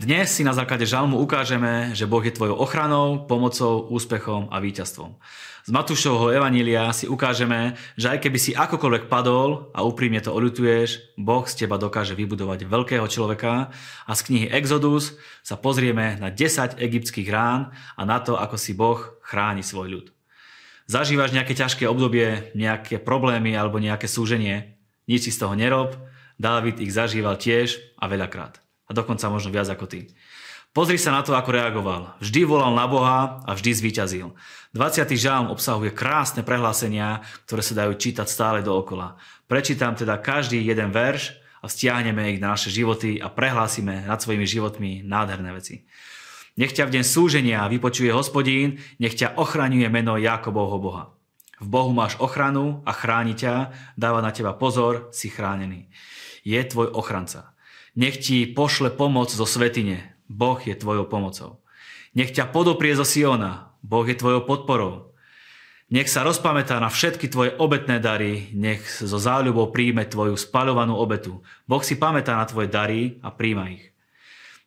Dnes si na základe žalmu ukážeme, že Boh je tvojou ochranou, pomocou, úspechom a víťazstvom. Z Matúšovho Evanília si ukážeme, že aj keby si akokoľvek padol a úprimne to odutuješ, Boh z teba dokáže vybudovať veľkého človeka a z knihy Exodus sa pozrieme na 10 egyptských rán a na to, ako si Boh chráni svoj ľud. Zažívaš nejaké ťažké obdobie, nejaké problémy alebo nejaké súženie, nič si z toho nerob, Dávid ich zažíval tiež a veľakrát. A dokonca možno viac ako ty. Pozri sa na to, ako reagoval. Vždy volal na Boha a vždy zvíťazil. 20. žalm obsahuje krásne prehlásenia, ktoré sa dajú čítať stále dookola. Prečítam teda každý jeden verš a stiahneme ich na naše životy a prehlásime nad svojimi životmi nádherné veci. Nech ťa v deň súženia vypočuje hospodín, nech ťa ochraňuje meno Jakobovho Boha. V Bohu máš ochranu a chráni ťa, dáva na teba pozor, si chránený. Je tvoj ochranca. Nech ti pošle pomoc zo svetine, Boh je tvojou pomocou. Nech ťa podoprie zo Siona, Boh je tvojou podporou. Nech sa rozpamätá na všetky tvoje obetné dary, nech so záľubou príjme tvoju spaľovanú obetu. Boh si pamätá na tvoje dary a príjma ich.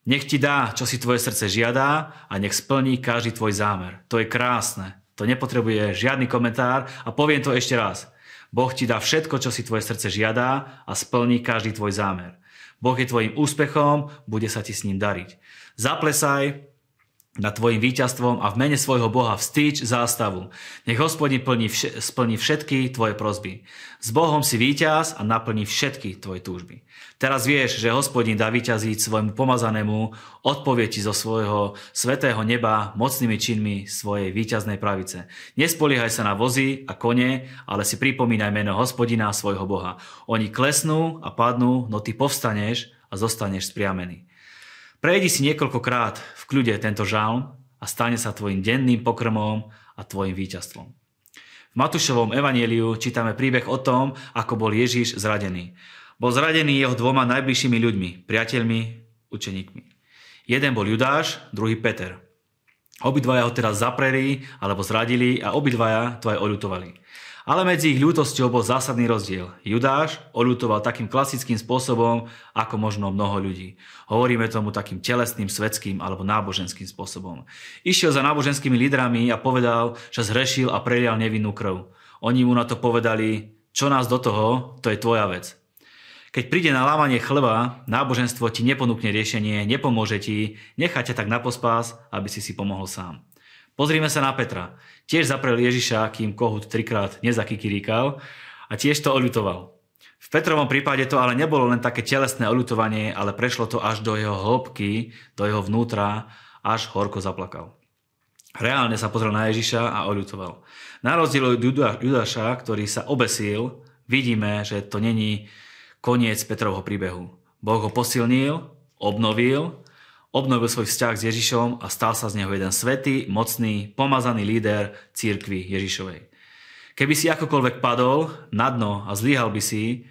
Nech ti dá, čo si tvoje srdce žiadá a nech splní každý tvoj zámer. To je krásne. To nepotrebuje žiadny komentár a poviem to ešte raz. Boh ti dá všetko, čo si tvoje srdce žiadá a splní každý tvoj zámer. Boh je tvojim úspechom, bude sa ti s ním dariť. Zaplesaj nad tvojim víťazstvom a v mene svojho Boha vstýč zástavu. Nech hospodin plní vš- splní všetky tvoje prozby. S Bohom si víťaz a naplní všetky tvoje túžby. Teraz vieš, že hospodin dá vyťaziť svojmu pomazanému, odpovie ti zo svojho svetého neba mocnými činmi svojej víťaznej pravice. Nespoliehaj sa na vozy a kone, ale si pripomínaj meno hospodina svojho Boha. Oni klesnú a padnú, no ty povstaneš a zostaneš spriamený. Prejdi si niekoľkokrát v kľude tento žalm a stane sa tvojim denným pokrmom a tvojim víťazstvom. V Matúšovom evanieliu čítame príbeh o tom, ako bol Ježiš zradený. Bol zradený jeho dvoma najbližšími ľuďmi, priateľmi, učeníkmi. Jeden bol Judáš, druhý Peter. Obidvaja ho teraz zapreli alebo zradili a obidvaja to aj oľutovali. Ale medzi ich ľútosťou bol zásadný rozdiel. Judáš oľutoval takým klasickým spôsobom, ako možno mnoho ľudí. Hovoríme tomu takým telesným, svetským alebo náboženským spôsobom. Išiel za náboženskými lídrami a povedal, že zhrešil a prelial nevinnú krv. Oni mu na to povedali, čo nás do toho, to je tvoja vec. Keď príde na lávanie chleba, náboženstvo ti neponúkne riešenie, nepomôže ti, nechá ťa tak na pospás, aby si si pomohol sám. Pozrime sa na Petra. Tiež zaprel Ježiša, kým kohut trikrát nezakikiríkal a tiež to oľutoval. V Petrovom prípade to ale nebolo len také telesné oľutovanie, ale prešlo to až do jeho hĺbky, do jeho vnútra, až horko zaplakal. Reálne sa pozrel na Ježiša a oľutoval. Na rozdiel od Judáša, ktorý sa obesil, vidíme, že to není koniec Petrovho príbehu. Boh ho posilnil, obnovil, obnovil svoj vzťah s Ježišom a stal sa z neho jeden svetý, mocný, pomazaný líder církvy Ježišovej. Keby si akokoľvek padol na dno a zlyhal by si,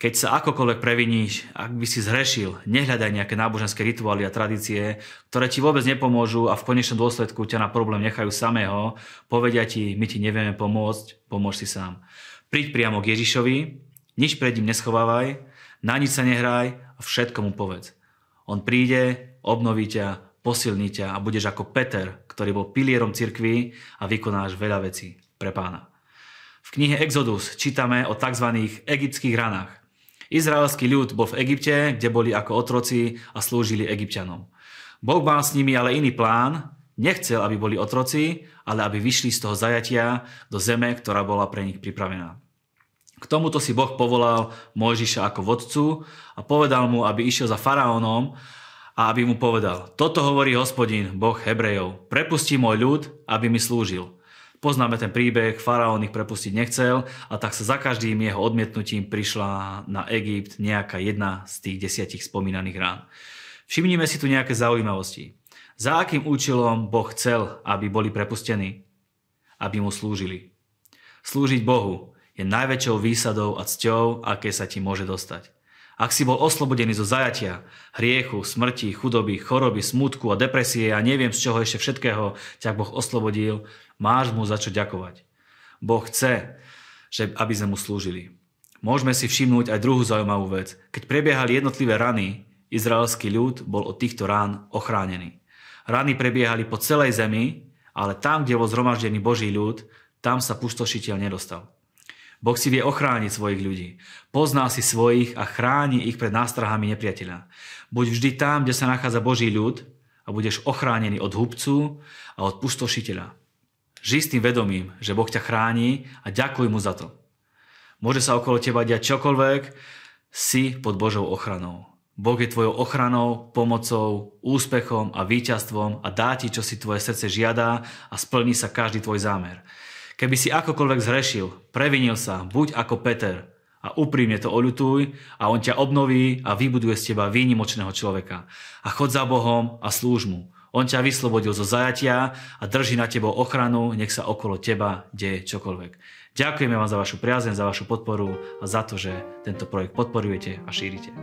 keď sa akokoľvek previníš, ak by si zhrešil, nehľadaj nejaké náboženské rituály a tradície, ktoré ti vôbec nepomôžu a v konečnom dôsledku ťa na problém nechajú samého, povedia ti, my ti nevieme pomôcť, pomôž si sám. Príď priamo k Ježišovi, nič pred ním neschovávaj, na nič sa nehraj a všetko mu povedz. On príde, obnoví ťa, posilní ťa a budeš ako Peter, ktorý bol pilierom cirkvi a vykonáš veľa vecí pre pána. V knihe Exodus čítame o tzv. egyptských ranách. Izraelský ľud bol v Egypte, kde boli ako otroci a slúžili egyptianom. Boh mal s nimi ale iný plán, nechcel, aby boli otroci, ale aby vyšli z toho zajatia do zeme, ktorá bola pre nich pripravená. K tomuto si Boh povolal Mojžiša ako vodcu a povedal mu, aby išiel za faraónom a aby mu povedal, toto hovorí hospodin, Boh Hebrejov, prepustí môj ľud, aby mi slúžil. Poznáme ten príbeh, faraón ich prepustiť nechcel a tak sa za každým jeho odmietnutím prišla na Egypt nejaká jedna z tých desiatich spomínaných rán. Všimnime si tu nejaké zaujímavosti. Za akým účelom Boh chcel, aby boli prepustení? Aby mu slúžili. Slúžiť Bohu je najväčšou výsadou a cťou, aké sa ti môže dostať. Ak si bol oslobodený zo zajatia, hriechu, smrti, chudoby, choroby, smutku a depresie a neviem z čoho ešte všetkého ťa Boh oslobodil, máš mu za čo ďakovať. Boh chce, že aby sme mu slúžili. Môžeme si všimnúť aj druhú zaujímavú vec. Keď prebiehali jednotlivé rany, Izraelský ľud bol od týchto rán ochránený. Rány prebiehali po celej zemi, ale tam, kde bol zhromaždený Boží ľud, tam sa pustošiteľ nedostal. Boh si vie ochrániť svojich ľudí. Pozná si svojich a chráni ich pred nástrahami nepriateľa. Buď vždy tam, kde sa nachádza Boží ľud a budeš ochránený od hubcu a od pustošiteľa. Žij s tým vedomím, že Boh ťa chráni a ďakuj mu za to. Môže sa okolo teba diať čokoľvek, si pod Božou ochranou. Boh je tvojou ochranou, pomocou, úspechom a víťazstvom a dá ti, čo si tvoje srdce žiada a splní sa každý tvoj zámer. Keby si akokoľvek zhrešil, previnil sa, buď ako Peter a úprimne to oľutuj a on ťa obnoví a vybuduje z teba výnimočného človeka. A chod za Bohom a slúž mu. On ťa vyslobodil zo zajatia a drží na tebo ochranu, nech sa okolo teba deje čokoľvek. Ďakujeme vám za vašu priazeň, za vašu podporu a za to, že tento projekt podporujete a šírite.